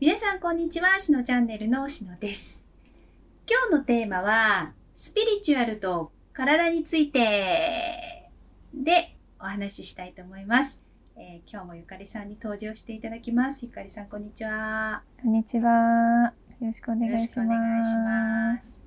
皆さんこんにちは、しのチャンネルのしのです。今日のテーマは、スピリチュアルと体についてでお話ししたいと思います。えー今日もゆかりさんに登場していただきます。ゆかりさんこんにちは。こんにちは。よろしくおよろしくお願いします。願いします。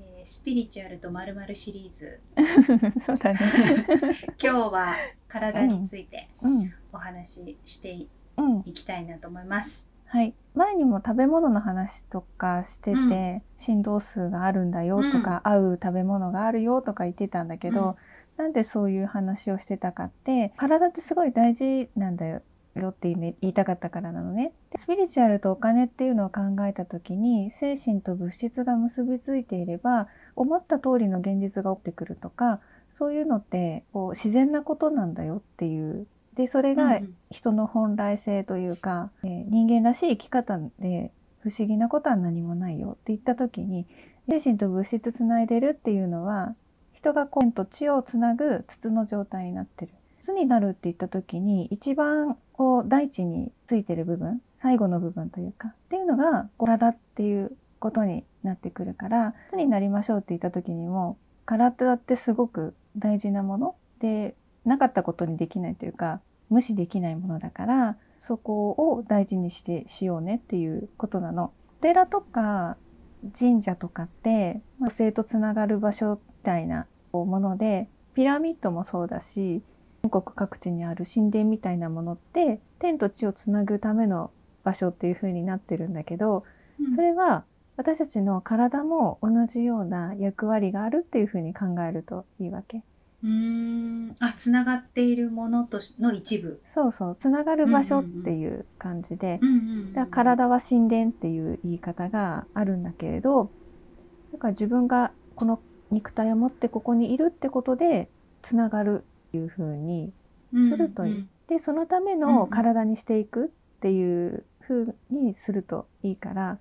えースピリチュアルとまるまるシリーズ。そうだね。今日は体についてうん。お話ししていうん。きたいなと思います。はい。前にも食べ物の話とかしてて、振動数があるんだよとか、合う食べ物があるよとか言ってたんだけど、なんでそういう話をしてたかって、体ってすごい大事なんだよ。よって言いたかったからなのね。でスピリチュアルとお金っていうのを考えた時に精神と物質が結びついていれば思った通りの現実が起きてくるとかそういうのってこう自然なことなんだよっていうでそれがうん人の本来性というか、えー人間らしい生き方で不思議なことは何もないよって言った時に精神と物質つないでるっていうのは人が天と地をつなぐ筒の状態になってる。筒になるって言った時に一番こう大地についてる部分最後の部分というかっていうのが体っていうことになってくるから筒になりましょうって言った時にも体ってすごく大事なものでなかったことにできないというか無視できないものだからそこを大事にしてしようねっていうことなの。お寺とか神社とかってまあ女性とつながる場所みたいなものでピラミッドもそうだし全国各地にある神殿みたいなものって天と地をつなぐための場所っていう風になってるんだけどうんそれは私たちの体も同じような役割があるっていう風に考えるといいわけ。うーん。あつながっているものとしの一部。そうそう。つながる場所っていう感じで、だ体は神殿っていう言い方があるんだけれどだから自分がこの肉体を持ってここにいるってことでつながるっていう風にするといい。うんうんでそのための体にしていくっていう風にするといいから、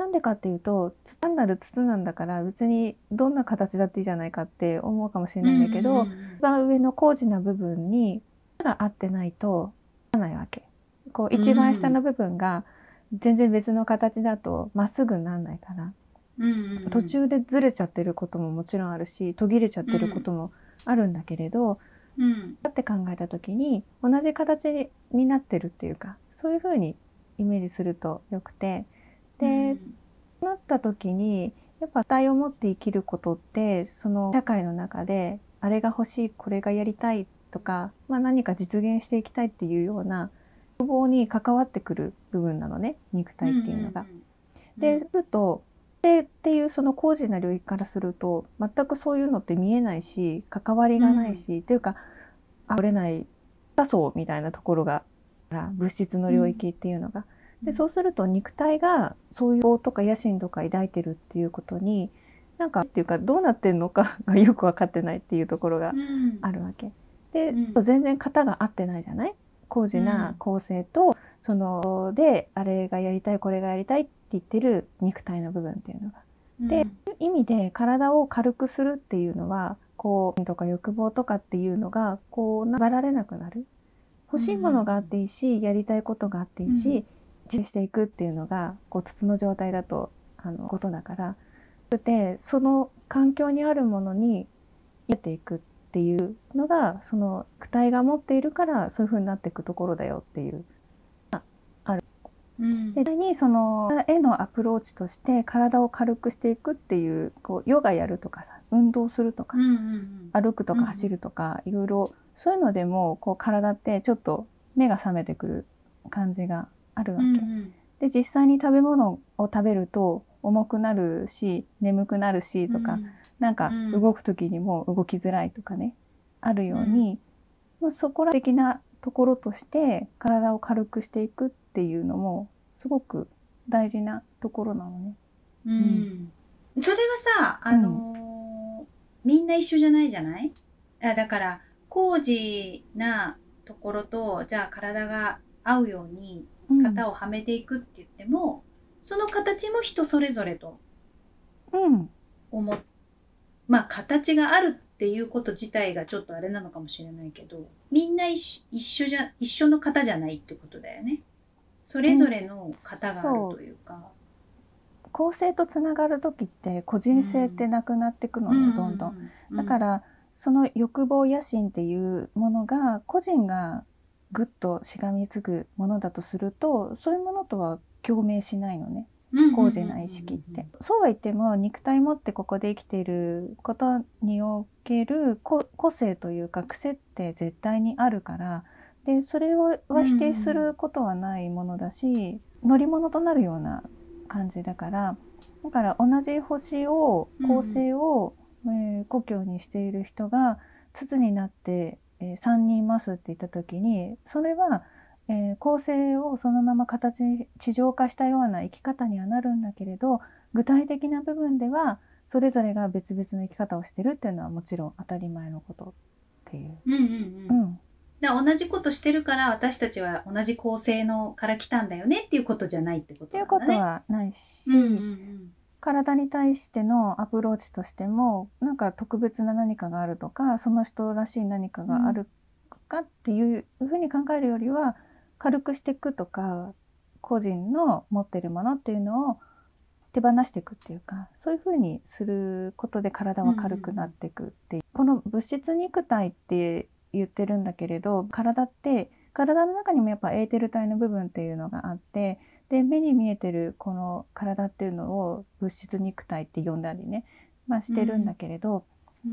なんでかっていうと単なる筒なんだから別にどんな形だっていいじゃないかって思うかもしれないんだけど、うんうんうん一番上の工事な部分にが合ってないと合わないわけ。こう一番下の部分が全然別の形だとまっすぐにならないから、うんうんうん。途中でずれちゃってることももちろんあるし途切れちゃってることもあるんだけれど、うん。だって考えた時に同じ形になってるっていうかそういう風にイメージするとよくてで、なった時にやっぱ体を持って生きることってその社会の中であれが欲しいこれがやりたいとか、まあ、何か実現していきたいっていうような希望に関わってくる部分なのね肉体っていうのが。で、するとでっていうその高次な領域からすると全くそういうのって見えないし関わりがないし、っていうかあ取れない多層みたいなところが物質の領域っていうのが。でそうすると肉体がそういう棒とか野心とか抱いてるっていうことになんかっていうかどうなってんのか がよく分かってないっていうところがうん。あるわけ。で、うん。全然型が合ってないじゃない？高次な構成と、そのであれがやりたいこれがやりたいって言ってる肉体の部分っていうのが。で意味で体を軽くするっていうのはこうとか欲望とかっていうのがこうなられなくなる。欲しいものがあっていいし、やりたいことがあっていいし、していくっていうのがこう筒の状態だとあのことだからでその環境にあるものに入れていくっていうのがその躯体が持っているからそういう風になっていくところだよっていううん。で第にその絵のアプローチとして体を軽くしていくっていうこうヨガやるとかさ運動するとか、うんうんうん。歩くとうんか走るとか、いろいろそういうのでもこう体ってちょっと目が覚めてくる感じがあるわけ。うんうん。で実際に食べ物を食べると重くなるし眠くなるしとか、なんかうん。動く時にも動きづらいとかね、あるように、まあ、そこら的なところとして体を軽くしていくっていうのもすごく大事なところなのね。うん。それはさ、あのーみんな一緒じゃないじゃない？あだから、工事なところと、じゃあ体が合うようにうん型をはめていくって言っても、その形も人それぞれとうん。思っまあ形があるっていうこと自体がちょっとあれなのかもしれないけどみんな一緒じゃ一緒の型じゃないってことだよね。それぞれの型があるというか。構成とつながる時って個人性ってなくなっていくのね、どんどん。だからその欲望野心っていうものが個人がぐっとしがみつくものだとするとそういうものとは共鳴しないのね。高次な意識って。そうは言っても肉体持ってここで生きていることにおける個性というか癖って絶対にあるからでそれをは否定することはないものだし乗り物となるような感じだからだから同じ星を構成を、うん、えー、故郷にしている人が筒になって、えー、3人いますって言った時にそれはえー、構成をそのまま形に地上化したような生き方にはなるんだけれど具体的な部分ではそれぞれが別々の生き方をしてるっていうのはもちろん当たり前のことっていう。うんうんうんうん、同じことしてるから私たちは同じ構成のから来たんだよねっていうことじゃないってことだね。っていうことはないし、うんうんうん、体に対してのアプローチとしてもなんか特別な何かがあるとかその人らしい何かがあるかっていうふうに考えるよりは、軽くしていくとか個人の持ってるものっていうのを手放していくっていうかそういうふうにすることで体は軽くなっていくっていう、うん、この物質肉体って言ってるんだけれど体って体の中にもやっぱエーテル体の部分っていうのがあってで目に見えてるこの体っていうのを物質肉体って呼んだりね、まあ、してるんだけれど、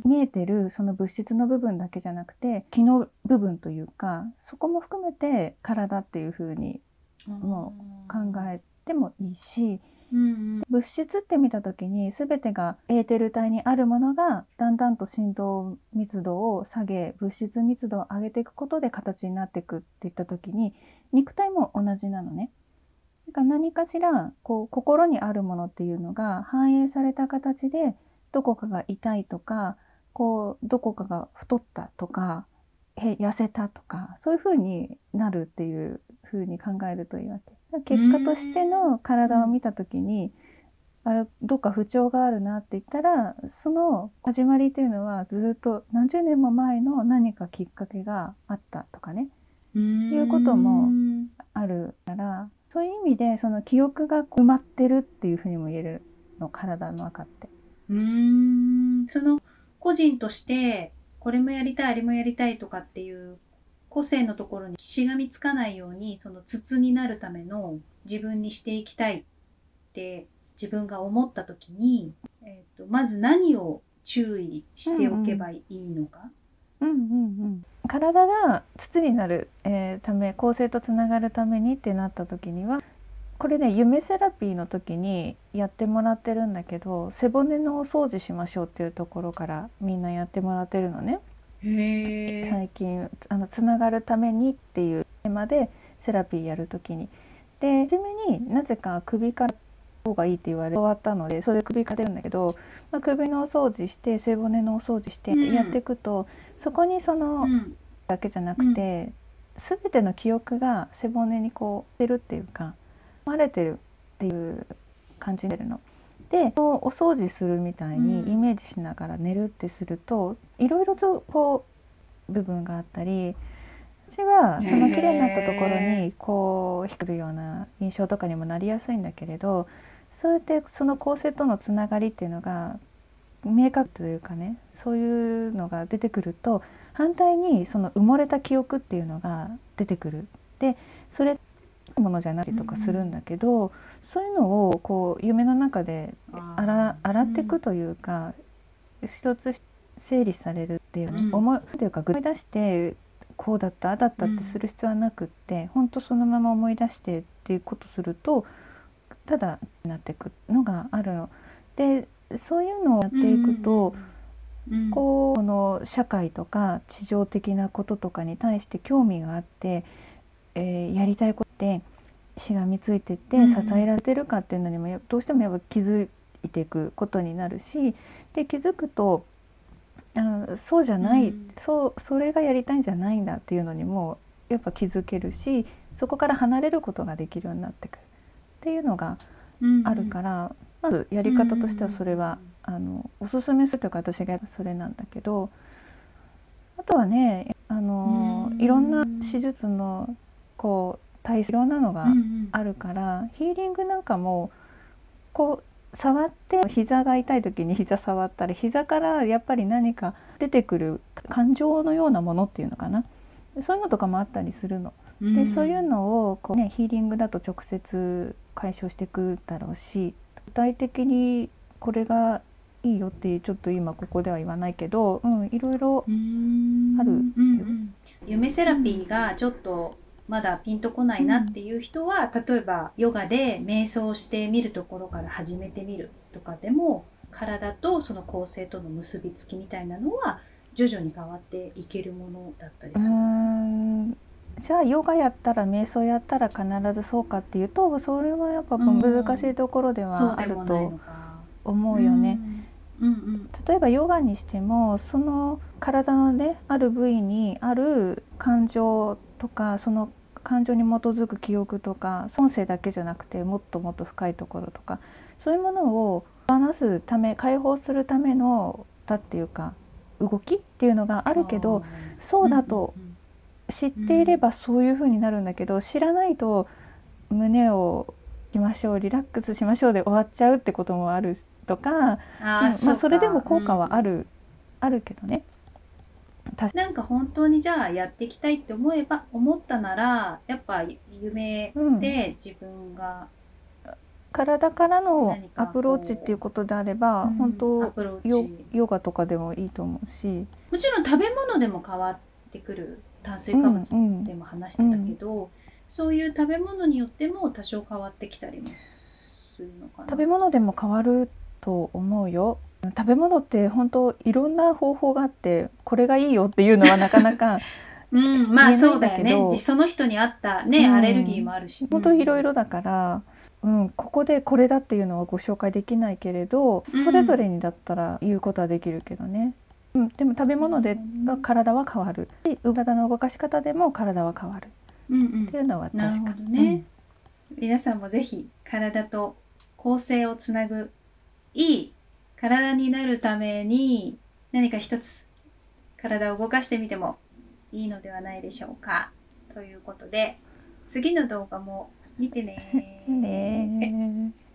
見えてるその物質の部分だけじゃなくて気の部分というかそこも含めて体っていう風にもう考えてもいいし、うんうん、物質って見た時に全てがエーテル体にあるものがだんだんと振動密度を下げ物質密度を上げていくことで形になっていくっていった時に肉体も同じなのね。だから何かしらこう心にあるものっていうのが反映された形でどこかが痛いとかこうどこかが太ったとか痩せたとかそういう風になるっていう風に考えるといいわけ。結果としての体を見た時にあれどっか不調があるなって言ったらその始まりっていうのはずっと何十年も前の何かきっかけがあったとかねいうこともあるからそういう意味でその記憶が埋まってるっていうふうにも言えるの体の中って。うーんその個人としてこれもやりたいあれもやりたいとかっていう個性のところにしがみつかないようにその筒になるための自分にしていきたいって自分が思った時に、えーと、まず何を注意しておけばいいのか。うんうんうん、体が筒になる、えー、ため構成とつながるためにってなった時にはこれね夢セラピーの時にやってもらってるんだけど背骨のお掃除しましょうっていうところからみんなやってもらってるのね。最近あのつながるためにっていうテーマでセラピーやる時に。で初めになぜか首から方がいいって言われ終わったのでそれで首から出るんだけど、まあ、首のお掃除して背骨のお掃除してやっていくと、うん、そこにその、うん、だけじゃなくて、うん、全ての記憶が背骨にこう出るっていうか。まれてるっていう感じになるの。でお掃除するみたいにイメージしながら寝るってすると、うん、いろいろとこう部分があったり私はその綺麗になったところにこう光るような印象とかにもなりやすいんだけれどそうやってその構成とのつながりっていうのが明確というかねそういうのが出てくると反対にその埋もれた記憶っていうのが出てくる。でそれものじゃないとかするんだけど、うん、そういうのをこう夢の中で洗洗っていくというか、うん、一つ整理されるっていうね、うん、思いというか思い出してこうだったああだったってする必要はなくって、うん、本当そのまま思い出してっていうことするとただなっていくのがあるの。でそういうのをやっていくと、うん、こうこの社会とか地上的なこととかに対して興味があってえー、やりたいことでしがみついてって支えられてるかっていうのにもどうしてもやっぱ気づいていくことになるしで気づくとあそうじゃない、うん、そうそれがやりたいんじゃないんだっていうのにもやっぱ気づけるしそこから離れることができるようになってくるっていうのがあるから、うん、まずやり方としてはそれは、うん、あのおすすめするというか私がそれなんだけどあとはねあのいろんな手術のこう体質いろんなのがあるから、ヒーリングなんかもこう触って膝が痛い時に膝触ったり膝からやっぱり何か出てくる感情のようなものっていうのかな。そういうのとかもあったりするの。でそういうのをこう、ね、ヒーリングだと直接解消していくだろうし具体的にこれがいいよってちょっと今ここでは言わないけど、うん、いろいろあるうんうん。夢セラピーがちょっとまだピンとこないなっていう人は、例えばヨガで瞑想してみるところから始めてみるとかでも体とその構成との結びつきみたいなのは徐々に変わっていけるものだったりする。んじゃあヨガやったら瞑想やったら必ずそうかっていうとそれはやっぱうん難しいところではあるとか。思うよね。うんうん例えばヨガにしてもその体のねある部位にある感情とかその感情に基づく記憶とか音声だけじゃなくてもっともっと深いところとかそういうものを話すため解放するためのだっていうか動きっていうのがあるけどそうだと知っていればそういう風になるんだけど知らないと胸をしましょうリラックスしましょうで終わっちゃうってこともあるとかうんあうんーまあ、それでも効果はある、る、あるけどね。確なんか本当にじゃあやっていきたいって思えば思ったならやっぱ夢うん、で自分が、体からのアプローチっていうことであれば、うん本当ヨガとかでもいいと思うし、もちろん食べ物でも変わってくる炭水化物うんでも話してたけど、そういう食べ物によっても多少変わってきたりもするのかな。食べ物でも変わると思うよ。食べ物って本当いろんな方法があってこれがいいよっていうのはなかなか うん、まあそうだよね。じその人に合ったね、うん。アレルギーもあるし。本当いろいろだから、うん、ここでこれだっていうのはご紹介できないけれど、うん。それぞれにだったら言うことはできるけどね、うん、でも食べ物では体は変わる。し体の動かし方でも体は変わる。うんうん。っていうのは確か。なるほどね、皆さんもぜひ体と構成をつなぐいい体になるために何か一つ体を動かしてみてもいいのではないでしょうか。ということで次の動画も見てね。うんね。え